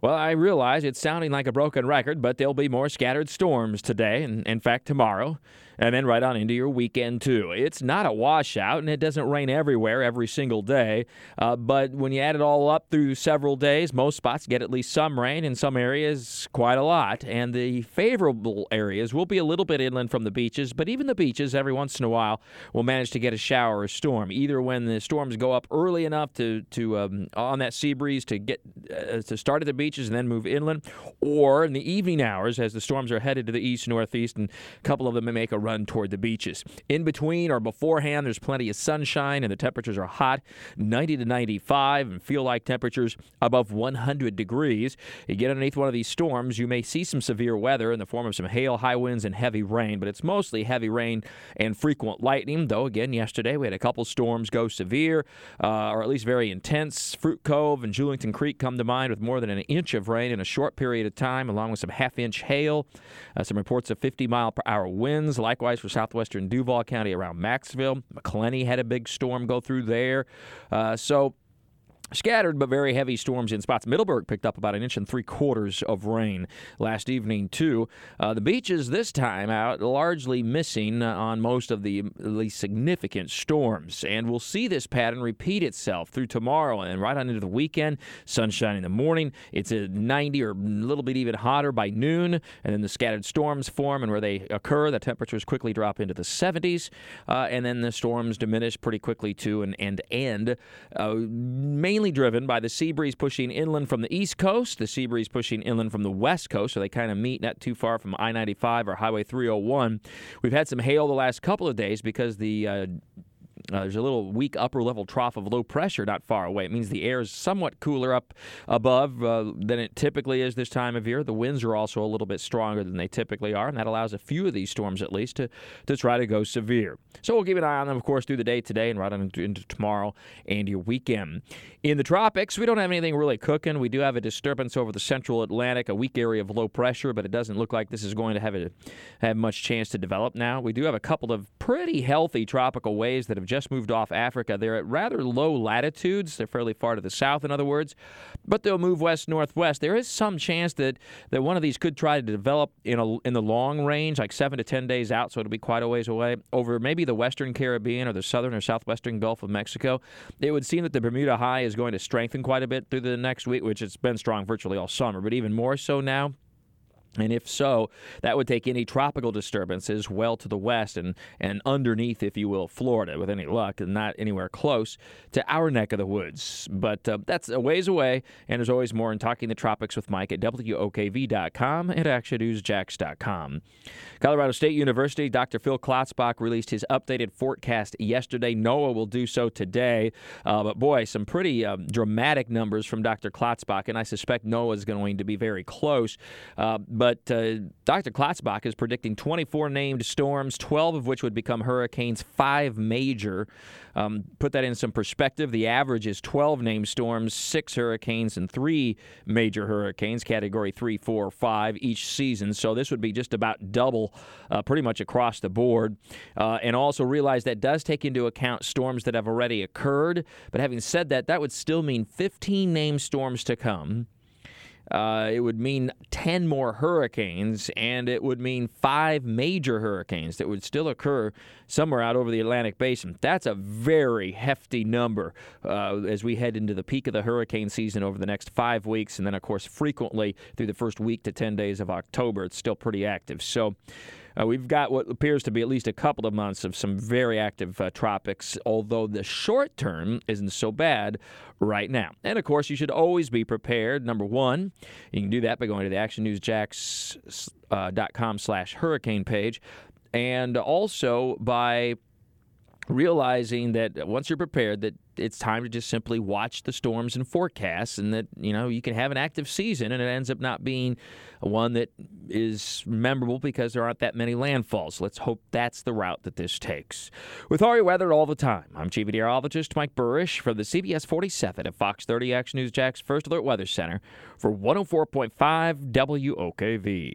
Well, I realize it's sounding like a broken record, but there'll be more scattered storms today, and in fact, tomorrow and then right on into your weekend too. It's not a washout, and it doesn't rain everywhere every single day. Uh, but when you add it all up through several days, most spots get at least some rain. In some areas, quite a lot. And the favorable areas will be a little bit inland from the beaches, but even the beaches, every once in a while, will manage to get a shower or storm. Either when the storms go up early enough to to um, on that sea breeze to get uh, to start at the beaches and then move inland, or in the evening hours as the storms are headed to the east northeast, and a couple of them may make a run toward the beaches. In between or beforehand, there's plenty of sunshine and the temperatures are hot 90 to 95 and feel like temperatures above 100 degrees. You get underneath one of these storms, you may see some severe weather in the form of some hail, high winds, and heavy rain, but it's mostly heavy rain and frequent lightning. Though, again, yesterday we had a couple storms go severe uh, or at least very intense. Fruit Cove and Julington Creek come to mind with more than an inch of rain in a short period of time, along with some half inch hail. Uh, some reports of 50 mile per hour winds. Likewise for southwestern Duval County around Maxville. Macclenny had a big storm go through there. Uh, so Scattered but very heavy storms in spots. Middleburg picked up about an inch and three quarters of rain last evening, too. Uh, the beaches this time out largely missing on most of the least significant storms. And we'll see this pattern repeat itself through tomorrow and right on into the weekend. Sunshine in the morning. It's a 90 or a little bit even hotter by noon. And then the scattered storms form, and where they occur, the temperatures quickly drop into the 70s. Uh, and then the storms diminish pretty quickly, too, and, and end. Uh, mainly mainly driven by the sea breeze pushing inland from the east coast, the sea breeze pushing inland from the west coast, so they kind of meet not too far from I 95 or Highway 301. We've had some hail the last couple of days because the uh, uh, there's a little weak upper level trough of low pressure not far away. It means the air is somewhat cooler up above uh, than it typically is this time of year. The winds are also a little bit stronger than they typically are, and that allows a few of these storms at least to, to try to go severe. So we'll keep an eye on them, of course, through the day today and right on into, tomorrow and your weekend. In the tropics, we don't have anything really cooking. We do have a disturbance over the central Atlantic, a weak area of low pressure, but it doesn't look like this is going to have a, have much chance to develop now. We do have a couple of pretty healthy tropical waves that have just just moved off Africa. They're at rather low latitudes. They're fairly far to the south, in other words, but they'll move west northwest. There is some chance that, that one of these could try to develop in, a, in the long range, like seven to 10 days out, so it'll be quite a ways away, over maybe the western Caribbean or the southern or southwestern Gulf of Mexico. It would seem that the Bermuda High is going to strengthen quite a bit through the next week, which it's been strong virtually all summer, but even more so now. And if so, that would take any tropical disturbances well to the west and, and underneath, if you will, Florida with any luck, and not anywhere close to our neck of the woods. But uh, that's a ways away, and there's always more in Talking the Tropics with Mike at WOKV.com and ActionNewsJax.com. Colorado State University, Dr. Phil Klotzbach released his updated forecast yesterday. NOAA will do so today. Uh, but boy, some pretty um, dramatic numbers from Dr. Klotzbach, and I suspect NOAA is going to be very close. Uh, but uh, Dr. Klotzbach is predicting 24 named storms, 12 of which would become hurricanes, five major. Um, put that in some perspective. The average is 12 named storms, six hurricanes, and three major hurricanes, category three, four, five each season. So this would be just about double, uh, pretty much across the board. Uh, and also realize that does take into account storms that have already occurred. But having said that, that would still mean 15 named storms to come uh, it would mean 10 more hurricanes, and it would mean five major hurricanes that would still occur somewhere out over the Atlantic basin. That's a very hefty number uh, as we head into the peak of the hurricane season over the next five weeks, and then, of course, frequently through the first week to 10 days of October. It's still pretty active. So, uh, we've got what appears to be at least a couple of months of some very active uh, tropics, although the short term isn't so bad right now. And of course, you should always be prepared. Number one, you can do that by going to the actionnewsjax.com uh, slash hurricane page, and also by realizing that once you're prepared that it's time to just simply watch the storms and forecasts and that you know you can have an active season and it ends up not being one that is memorable because there aren't that many landfalls. Let's hope that's the route that this takes. With your weather all the time i'm chief meteorologist mike buresh from the cbs 47 at fox 30 action news jax first alert weather center for 104.5 wokv